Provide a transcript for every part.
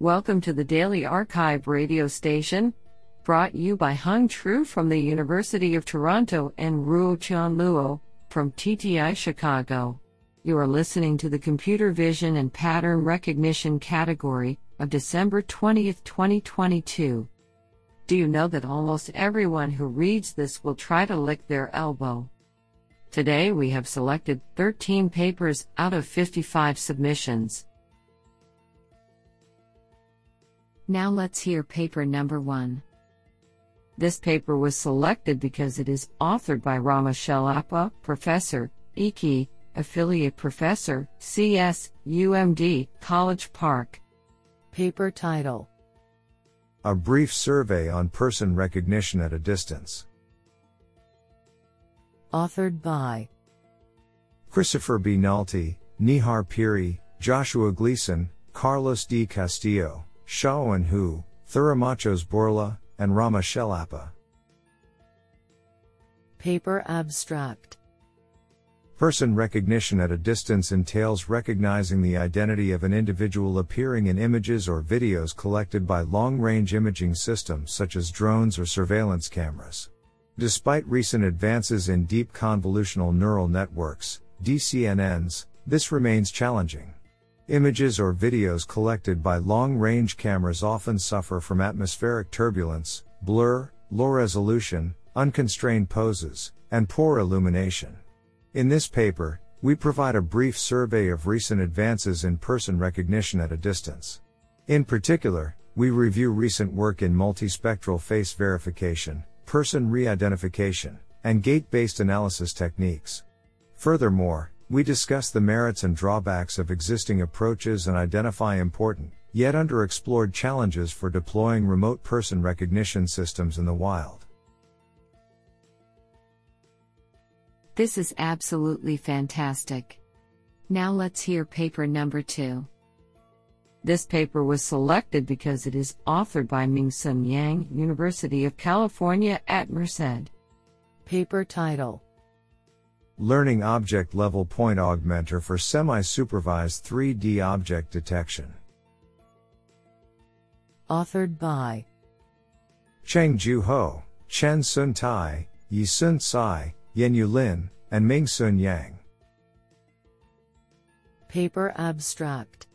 Welcome to the Daily Archive radio station, brought you by Hung Tru from the University of Toronto and Ruo Chan Luo from TTI Chicago. You are listening to the Computer Vision and Pattern Recognition category of December 20, 2022. Do you know that almost everyone who reads this will try to lick their elbow? Today we have selected 13 papers out of 55 submissions. Now let's hear paper number one. This paper was selected because it is authored by Rama Chellappa, Professor, IKI, Affiliate Professor, CS, UMD, College Park. Paper title A Brief Survey on Person Recognition at a Distance. Authored by Christopher B. Nalty, Neehar Peri, Joshua Gleason, Carlos D. Castillo, Shuowen Hu, Thirimachos Bourlai, and Rama Chellappa. Paper Abstract Person recognition at a distance entails recognizing the identity of an individual appearing in images or videos collected by long range imaging systems such as drones or surveillance cameras. Despite recent advances in deep convolutional neural networks, DCNNs, this remains challenging. Images or videos collected by long range cameras often suffer from atmospheric turbulence, blur, low resolution, unconstrained poses, and poor illumination. In this paper, we provide a brief survey of recent advances in person recognition at a distance. In particular, we review recent work in multispectral face verification, person re-identification, and gait-based analysis techniques. Furthermore, we discuss the merits and drawbacks of existing approaches and identify important, yet underexplored challenges for deploying remote person recognition systems in the wild. This is absolutely fantastic. Now let's hear paper number two. This paper was selected because it is authored by Ming-Hsuan Yang, University of California at Merced. Paper title Learning Object Level Point Augmenter for Semi-Supervised 3D Object Detection. Authored by Cheng Ju Ho, Chen-Hsuan Tai, Yi-Hsuan Tsai, Yenyu Lin, and Ming-Hsuan Yang. Paper Abstract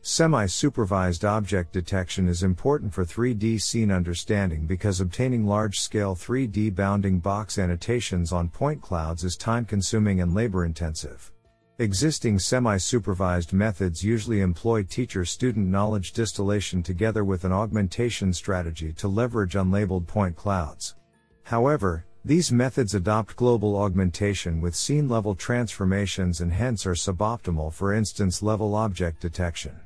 Semi-supervised object detection is important for 3D scene understanding because obtaining large-scale 3D bounding box annotations on point clouds is time-consuming and labor-intensive. Existing semi-supervised methods usually employ teacher-student knowledge distillation together with an augmentation strategy to leverage unlabeled point clouds. However, these methods adopt global augmentation with scene level transformations and hence are suboptimal for instance level object detection.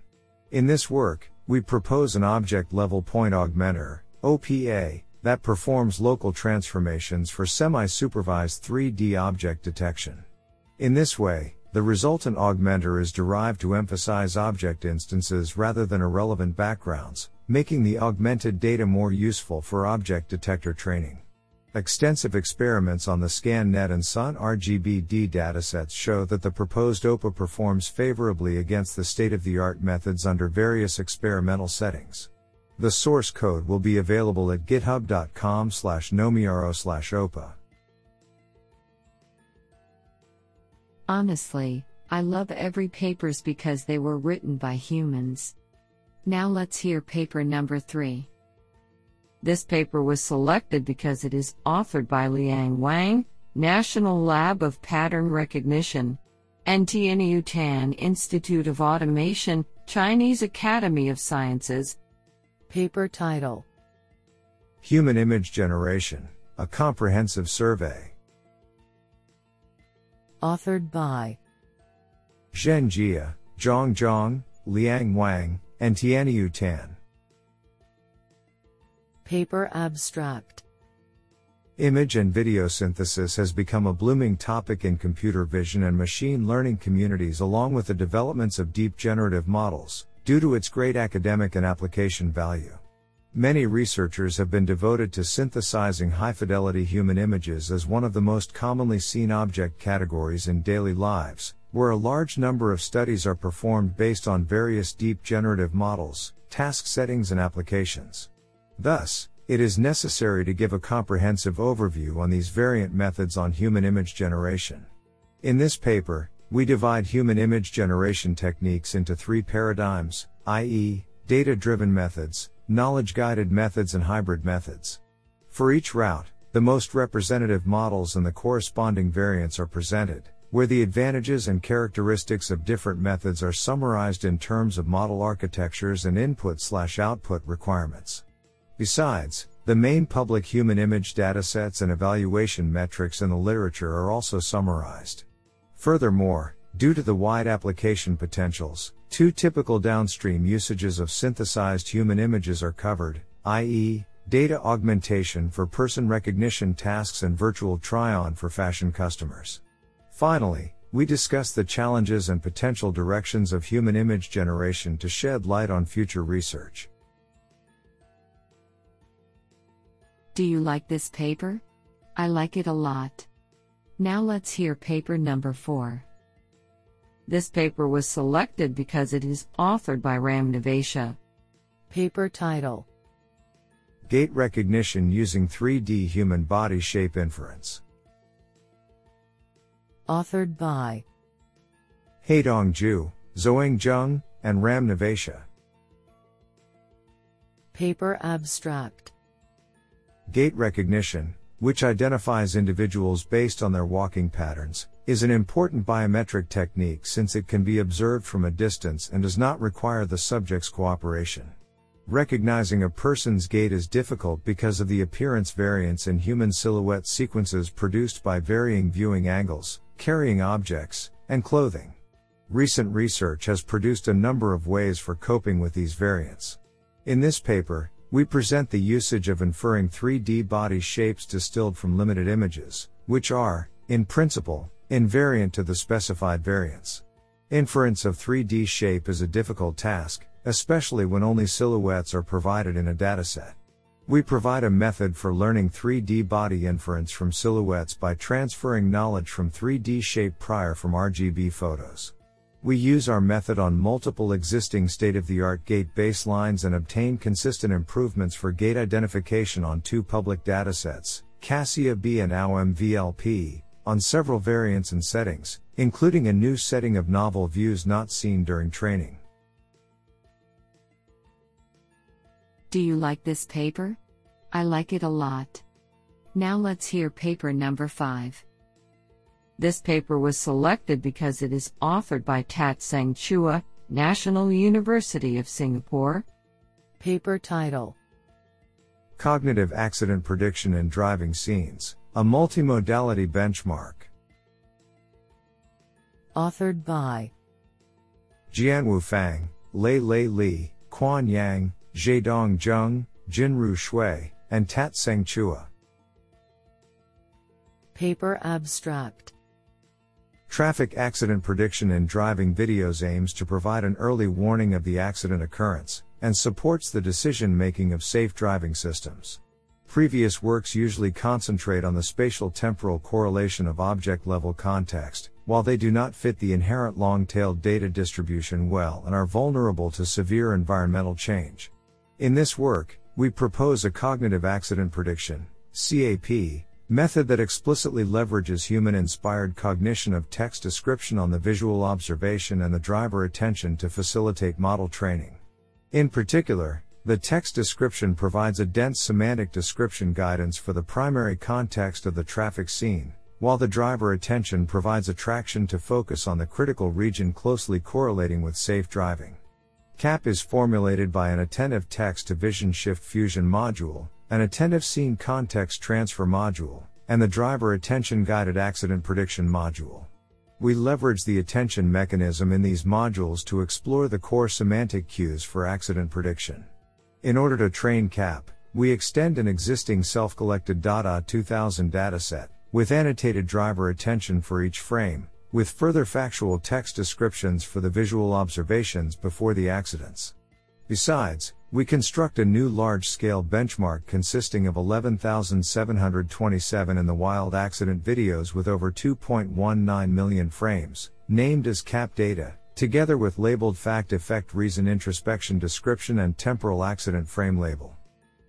In this work, we propose an object level point augmenter, OPA, that performs local transformations for semi-supervised 3D object detection. In this way, the resultant augmenter is derived to emphasize object instances rather than irrelevant backgrounds, making the augmented data more useful for object detector training. Extensive experiments on the ScanNet and Sun RGBD datasets show that the proposed OPA performs favorably against the state-of-the-art methods under various experimental settings. The source code will be available at github.com slash nomiaro slash OPA. Honestly, I love every papers because they were written by humans. Now let's hear paper number 3. This paper was selected because it is authored by Liang Wang, National Lab of Pattern Recognition, and Tieniu Tan Institute of Automation, Chinese Academy of Sciences. Paper title Human Image Generation, a Comprehensive Survey. Authored by Zhen Jia, Zhong Zhang, Liang Wang, and Tieniu Tan. Paper Abstract Image and video synthesis has become a blooming topic in computer vision and machine learning communities along with the developments of deep generative models, due to its great academic and application value. Many researchers have been devoted to synthesizing high fidelity human images as one of the most commonly seen object categories in daily lives, where a large number of studies are performed based on various deep generative models, task settings, and applications. Thus, it is necessary to give a comprehensive overview on these variant methods on human image generation. In this paper, we divide human image generation techniques into three paradigms, i.e., data driven methods, knowledge guided methods, and hybrid methods. For each route, the most representative models and the corresponding variants are presented, where the advantages and characteristics of different methods are summarized in terms of model architectures and input/output requirements. Besides, the main public human image datasets and evaluation metrics in the literature are also summarized. Furthermore, due to the wide application potentials, two typical downstream usages of synthesized human images are covered, i.e., data augmentation for person recognition tasks and virtual try on for fashion customers. Finally, we discuss the challenges and potential directions of human image generation to shed light on future research. Do you like this paper? I like it a lot. Now let's hear paper number 4. This paper was selected because it is authored by Ram Nevatia. Paper title Gait recognition using 3D human body shape inference. Authored by Haidong Zhu, Zhuang Zheng, and Ram Nevatia. Paper abstract Gait recognition, which identifies individuals based on their walking patterns, is an important biometric technique since it can be observed from a distance and does not require the subject's cooperation. Recognizing a person's gait is difficult because of the appearance variance in human silhouette sequences produced by varying viewing angles, carrying objects, and clothing. Recent research has produced a number of ways for coping with these variants. In this paper, we present the usage of inferring 3D body shapes distilled from limited images, which are, in principle, invariant to the specified variants. Inference of 3D shape is a difficult task, especially when only silhouettes are provided in a dataset. We provide a method for learning 3D body inference from silhouettes by transferring knowledge from 3D shape prior from RGB photos. We use our method on multiple existing state of the art gait baselines and obtain consistent improvements for gait identification on two public datasets, CASIA B and OU-MVLP, on several variants and settings, including a new setting of novel views not seen during training. Do you like this paper? I like it a lot. Now let's hear paper number 5. This paper was selected because it is authored by Tat Seng Chua, National University of Singapore. Paper title Cognitive Accident Prediction in Driving Scenes, a Multimodality Benchmark. Authored by Jianwu Fang, Lei Lei Li, Quan Yang, Zhedong Zheng, Jianru Xue, and Tat Seng Chua. Paper Abstract Traffic accident prediction in driving videos aims to provide an early warning of the accident occurrence, and supports the decision making of safe driving systems. Previous works usually concentrate on the spatial temporal correlation of object level context, while they do not fit the inherent long tailed data distribution well and are vulnerable to severe environmental change. In this work, we propose a cognitive accident prediction CAP, method that explicitly leverages human inspired cognition of text description on the visual observation and the driver attention to facilitate model training. In particular, the text description provides a dense semantic description guidance for the primary context of the traffic scene, while the driver attention provides attraction to focus on the critical region closely correlating with safe driving. CAP is formulated by an attentive text to vision shift fusion module, an attentive scene context transfer module, and the driver attention guided accident prediction module. We leverage the attention mechanism in these modules to explore the core semantic cues for accident prediction. In order to train CAP, we extend an existing self-collected DADA 2000 dataset, with annotated driver attention for each frame, with further factual text descriptions for the visual observations before the accidents. Besides, we construct a new large scale benchmark consisting of 11,727 in the wild accident videos with over 2.19 million frames, named as CAP data, together with labeled fact effect reason introspection description and temporal accident frame label.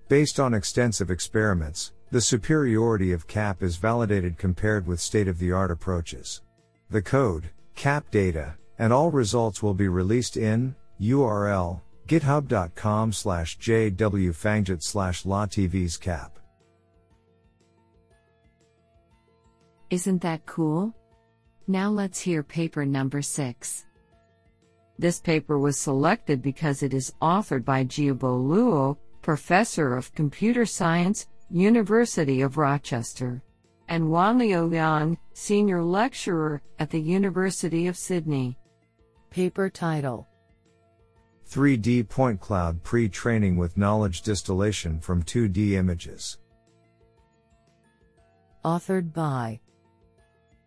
Based on extensive experiments, the superiority of CAP is validated compared with state of the art approaches. The code, CAP data, and all results will be released in URL github.com slash jwfangjit slash latvs cap. Isn't that cool? Now let's hear paper number 6. This paper was selected because it is authored by Jiebo Luo, Professor of Computer Science, University of Rochester, and Wanli Ouyang, Senior Lecturer at the University of Sydney. Paper title 3D point cloud pre training with knowledge distillation from 2D images. Authored by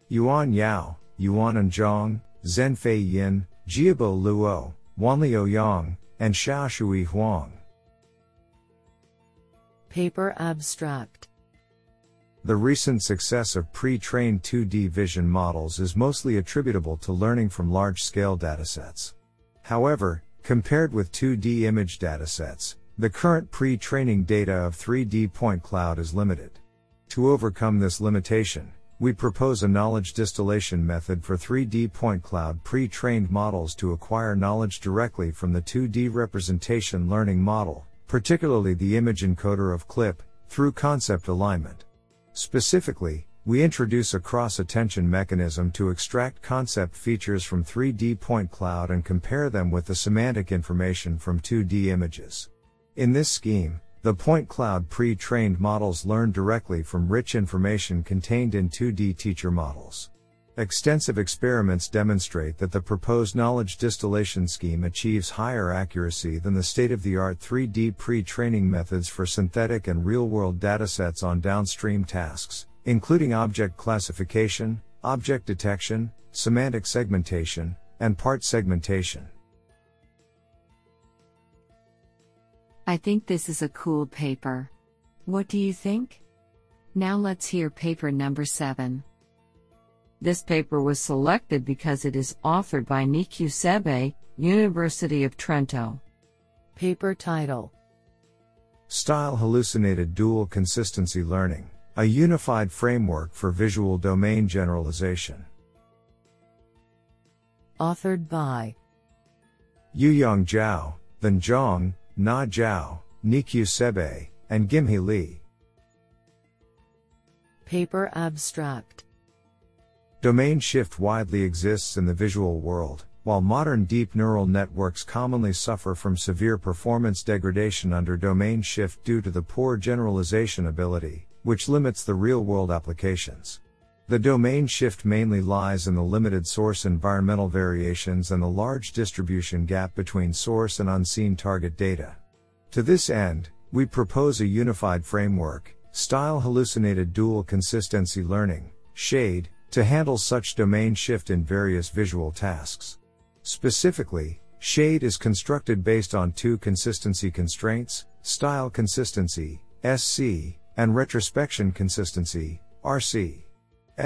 Yuan Yao, Yuan Zhang, Zhenfei Yin, Jiebo Luo, Wanli Ouyang, and Xiaoshui Huang. Paper Abstract The recent success of pre trained 2D vision models is mostly attributable to learning from large scale datasets. However, Compared with 2D image datasets, the current pre-training data of 3D point cloud is limited. To overcome this limitation, we propose a knowledge distillation method for 3D point cloud pre-trained models to acquire knowledge directly from the 2D representation learning model, particularly the image encoder of CLIP, through concept alignment. Specifically, we introduce a cross attention mechanism to extract concept features from 3D point cloud and compare them with the semantic information from 2D images. In this scheme, the point cloud pre trained models learn directly from rich information contained in 2D teacher models. Extensive experiments demonstrate that the proposed knowledge distillation scheme achieves higher accuracy than the state of the art 3D pre training methods for synthetic and real world datasets on downstream tasks, including object classification, object detection, semantic segmentation, and part segmentation. I think this is a cool paper. What do you think? Now let's hear paper number 7. This paper was selected because it is authored by Nicu Sebe, University of Trento. Paper title Style Hallucinated Dual Consistency Learning a unified framework for visual domain generalization. Authored by Yuyang Zhao, Zhun Zhong, Na Zhao, Nicu Sebe, and Gim Hee Lee. Paper Abstract Domain shift widely exists in the visual world, while modern deep neural networks commonly suffer from severe performance degradation under domain shift due to the poor generalization ability, which limits the real world applications. The domain shift mainly lies in the limited source environmental variations and the large distribution gap between source and unseen target data. To this end, we propose a unified framework, style hallucinated dual consistency learning, SHADE, to handle such domain shift in various visual tasks. Specifically, SHADE is constructed based on two consistency constraints, style consistency, SC, and retrospection consistency, RC.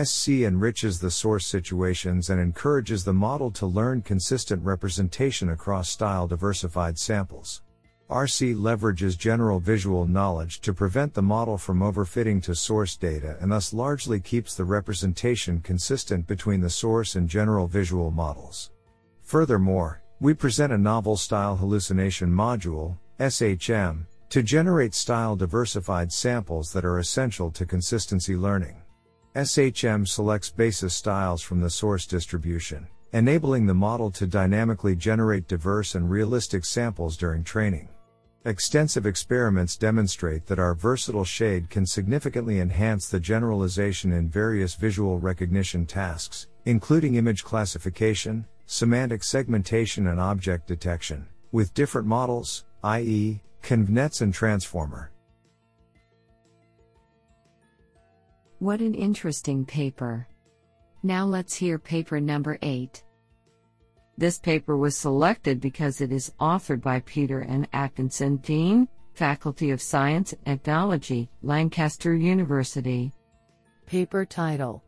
SC enriches the source situations and encourages the model to learn consistent representation across style diversified samples. RC leverages general visual knowledge to prevent the model from overfitting to source data and thus largely keeps the representation consistent between the source and general visual models. Furthermore, we present a novel style hallucination module, SHM, to generate style diversified samples that are essential to consistency learning. SHM selects basis styles from the source distribution, enabling the model to dynamically generate diverse and realistic samples during training. Extensive experiments demonstrate that our versatile shade can significantly enhance the generalization in various visual recognition tasks, including image classification, semantic segmentation, and object detection, with different models, i.e., ConvNets and Transformer. What an interesting paper. Now let's hear paper number 8. This paper was selected because it is authored by Peter M. Atkinson, Dean, Faculty of Science and Technology, Lancaster University. Paper title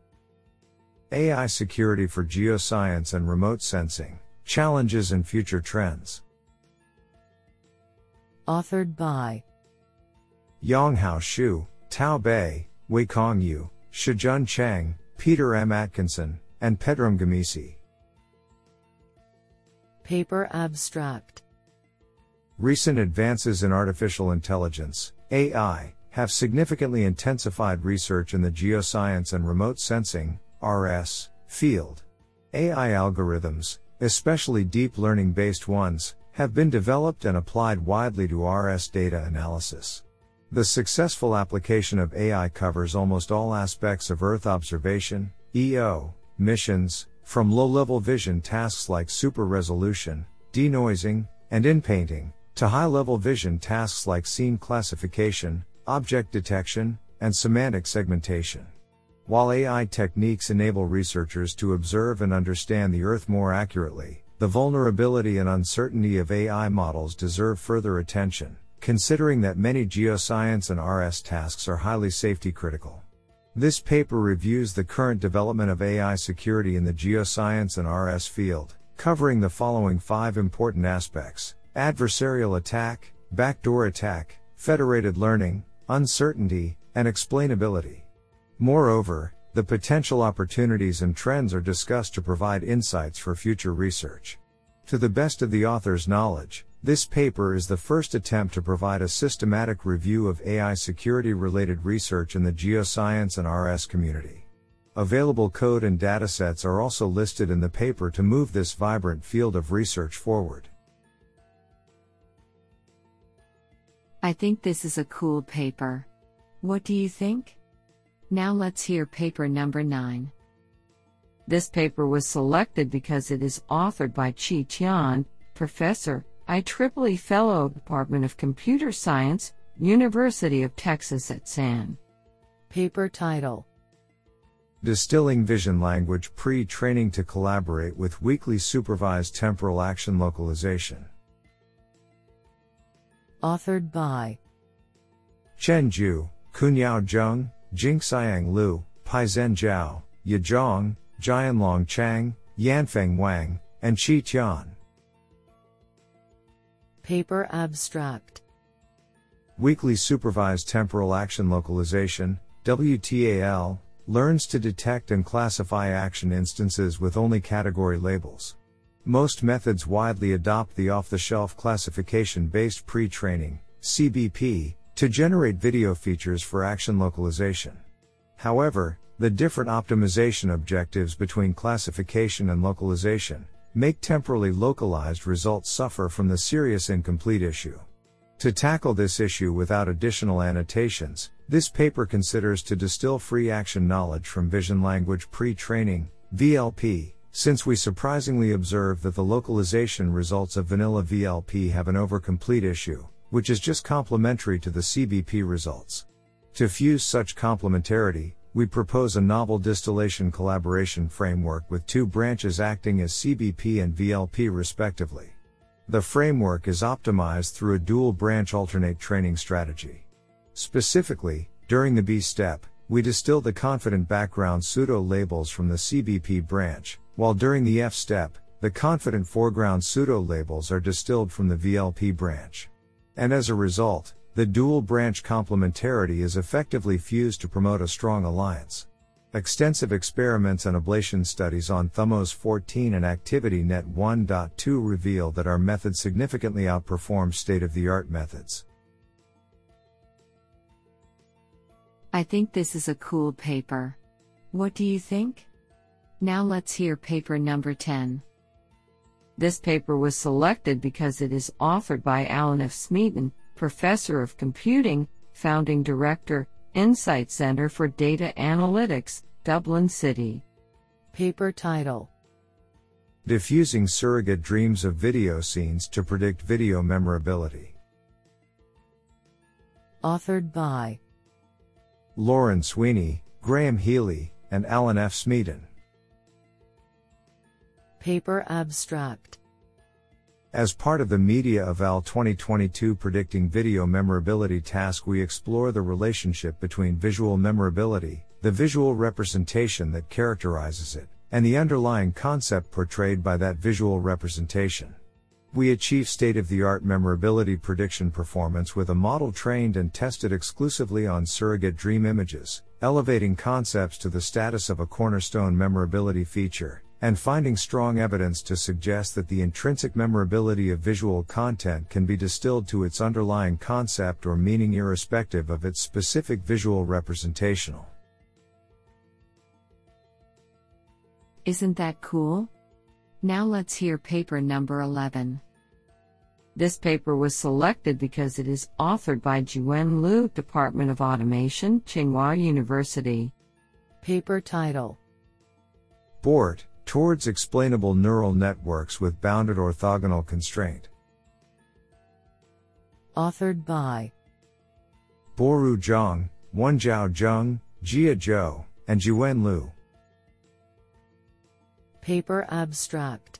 AI Security for Geoscience and Remote Sensing Challenges and Future Trends. Authored by Yonghao Xu, Tao Bai, Weikang Yu, Shijun Cheng, Peter M. Atkinson, and Pedram Ghamisi. Paper abstract Recent advances in artificial intelligence, AI, have significantly intensified research in the geoscience and remote sensing, RS, field. AI algorithms, especially deep learning based ones, have been developed and applied widely to RS data analysis. The successful application of AI covers almost all aspects of Earth observation, EO, missions, from low level vision tasks like super resolution, denoising, and inpainting, to high level vision tasks like scene classification, object detection, and semantic segmentation. While AI techniques enable researchers to observe and understand the Earth more accurately, the vulnerability and uncertainty of AI models deserve further attention, considering that many geoscience and RS tasks are highly safety critical. This paper reviews the current development of AI security in the geoscience and RS field, covering the following five important aspects adversarial attack, backdoor attack, federated learning, uncertainty, and explainability. Moreover, the potential opportunities and trends are discussed to provide insights for future research. To the best of the author's knowledge, this paper is the first attempt to provide a systematic review of AI security related research in the geoscience and RS community. Available code and datasets are also listed in the paper to move this vibrant field of research forward. I think this is a cool paper. What do you think? Now let's hear paper number 9. This paper was selected because it is authored by Qi Tian, Professor, IEEE Fellow, Department of Computer Science, University of Texas at San. Paper title Distilling Vision Language Pre Training to Collaborate with Weakly Supervised Temporal Action Localization. Authored by Chen Zhu, Kunhao Zheng, Jinxiang Liu, Paizhen Zhao, Yizhong, Jianlong Chang, Yanfeng Wang, and Qi Tian. Paper abstract Weakly Supervised Temporal Action Localization, WTAL, learns to detect and classify action instances with only category labels. Most methods widely adopt the off the shelf classification based pre training, CBP, to generate video features for action localization. However, the different optimization objectives between classification and localization make temporally localized results suffer from the serious incomplete issue. To tackle this issue without additional annotations, this paper considers to distill free action knowledge from vision language pre training, VLP, since we surprisingly observe that the localization results of vanilla VLP have an overcomplete issue, which is just complementary to the CBP results. To fuse such complementarity, we propose a novel distillation collaboration framework with two branches acting as CBP and VLP respectively. The framework is optimized through a dual branch alternate training strategy. Specifically, during the B step, we distill the confident background pseudo labels from the CBP branch, while during the F step, the confident foreground pseudo labels are distilled from the VLP branch. And as a result, the dual branch complementarity is effectively fused to promote a strong alliance. Extensive experiments and ablation studies on Thumos 14 and ActivityNet 1.2 reveal that our method significantly outperforms state of the art methods. I think this is a cool paper. What do you think? Now let's hear paper number 10. This paper was selected because it is authored by Alan F. Smeaton, Professor of Computing, Founding Director, Insight Center for Data Analytics, Dublin City. Paper title Diffusing Surrogate Dreams of Video Scenes to Predict Video Memorability. Authored by Lorin Sweeney, Graham Healy, and Alan F. Smeaton. Paper Abstract As part of the Media Eval 2022 Predicting Video Memorability task, we explore the relationship between visual memorability, the visual representation that characterizes it, and the underlying concept portrayed by that visual representation. We achieve state of the art memorability prediction performance with a model trained and tested exclusively on surrogate dream images, elevating concepts to the status of a cornerstone memorability feature, and finding strong evidence to suggest that the intrinsic memorability of visual content can be distilled to its underlying concept or meaning irrespective of its specific visual representational. Isn't that cool? Now let's hear paper number 11. This paper was selected because it is authored by Jiwen Lu, Department of Automation, Tsinghua University. Paper title BORT, Towards Explainable Neural Networks with Bounded Orthogonal Constraint. Authored by Borui Zhang, Wenzhao Zheng, Jie Zhou, and Jiwen Lu. Paper Abstract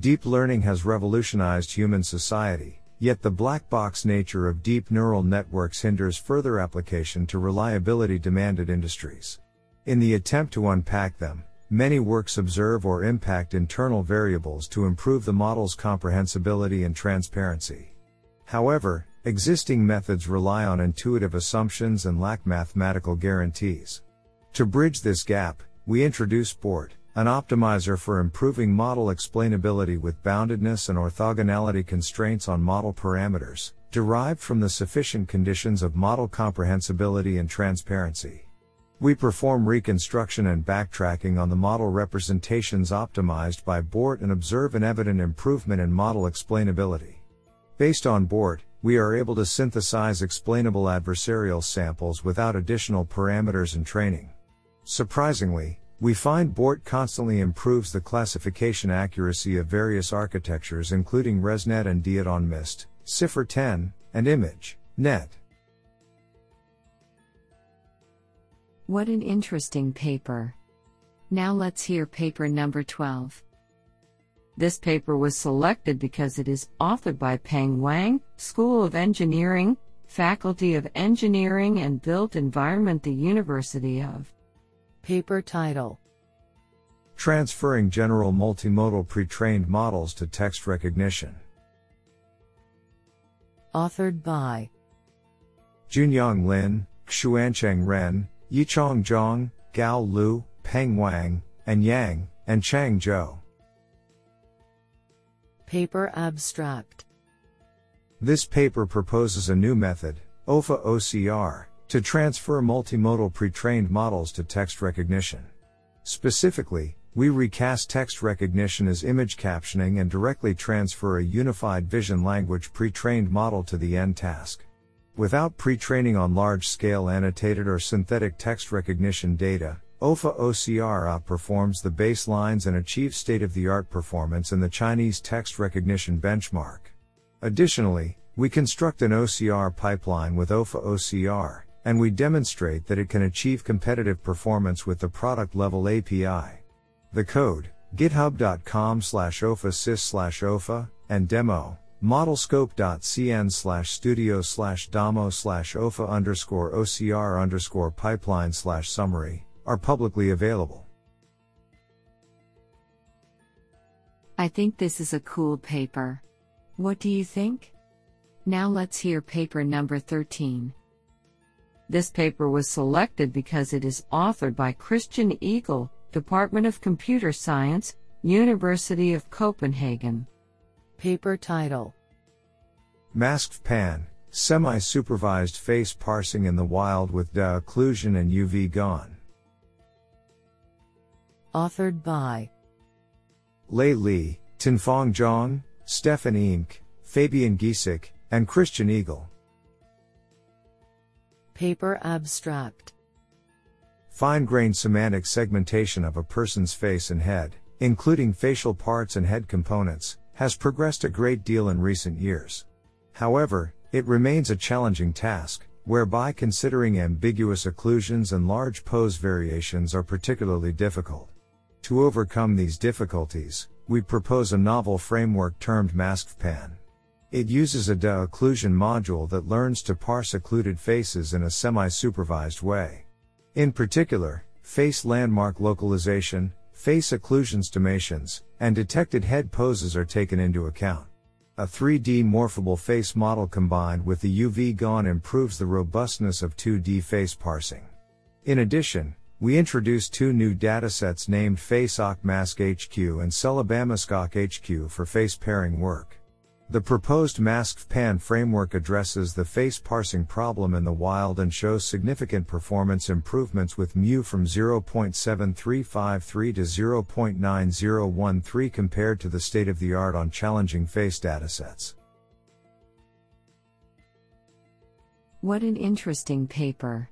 Deep learning has revolutionized human society, yet the black box nature of deep neural networks hinders further application to reliability demanded industries. In the attempt to unpack them, many works observe or impact internal variables to improve the model's comprehensibility and transparency. However, existing methods rely on intuitive assumptions and lack mathematical guarantees. To bridge this gap, we introduce BORT, an optimizer for improving model explainability with boundedness and orthogonality constraints on model parameters, derived from the sufficient conditions of model comprehensibility and transparency. We perform reconstruction and backtracking on the model representations optimized by BORT and observe an evident improvement in model explainability. Based on BORT, we are able to synthesize explainable adversarial samples without additional parameters and training. Surprisingly, we find BORT constantly improves the classification accuracy of various architectures including ResNet and DeiT-on-MIST, CIFAR 10, and ImageNet. What an interesting paper. Now let's hear paper number 12. This paper was selected because it is authored by Peng Wang, School of Engineering, Faculty of Engineering and Built Environment, the University of Paper title Transferring General Multimodal Pre-trained Models to Text Recognition. Authored by Junyang Lin, Xuancheng Ren, Yichang Zhang, Gao Lu, Peng Wang, and Yang, and Chang Zhou. Paper Abstract This paper proposes a new method, OFA OCR, to transfer multimodal pre-trained models to text recognition. Specifically, we recast text recognition as image captioning and directly transfer a unified vision language pre-trained model to the end task. Without pre-training on large-scale annotated or synthetic text recognition data, OFA OCR outperforms the baselines and achieves state-of-the-art performance in the Chinese text recognition benchmark. Additionally, we construct an OCR pipeline with OFA OCR, and we demonstrate that it can achieve competitive performance with the product level API. The code, github.com slash OFA sys slash OFA, and demo, modelscope.cn slash studio slash damo slash OFA underscore OCR underscore pipeline slash summary, are publicly available. I think this is a cool paper. What do you think? Now let's hear paper number 13. This paper was selected because it is authored by Christian Igel, Department of Computer Science, University of Copenhagen. Paper title Masked Pan, Semi supervised face parsing in the wild with DA occlusion and UV GAN. Authored by Lei Li, Tianfang Zhang, Stefan Oehmcke, Fabian Gieseke, and Christian Igel. Paper Abstract Fine grained semantic segmentation of a person's face and head, including facial parts and head components, has progressed a great deal in recent years. However, it remains a challenging task, whereby considering ambiguous occlusions and large pose variations are particularly difficult. To overcome these difficulties, we propose a novel framework termed MaskVPAN. It uses a de-occlusion module that learns to parse occluded faces in a semi-supervised way. In particular, face landmark localization, face occlusion stimations, and detected head poses are taken into account. A 3D morphable face model combined with the UV GAN improves the robustness of 2D face parsing. In addition, we introduced two new datasets named FaceOC Mask HQ and Celebamaskok HQ for face pairing work. The proposed MaskVPAN framework addresses the face parsing problem in the wild and shows significant performance improvements with mu from 0.7353 to 0.9013 compared to the state of the art on challenging face datasets. What an interesting paper.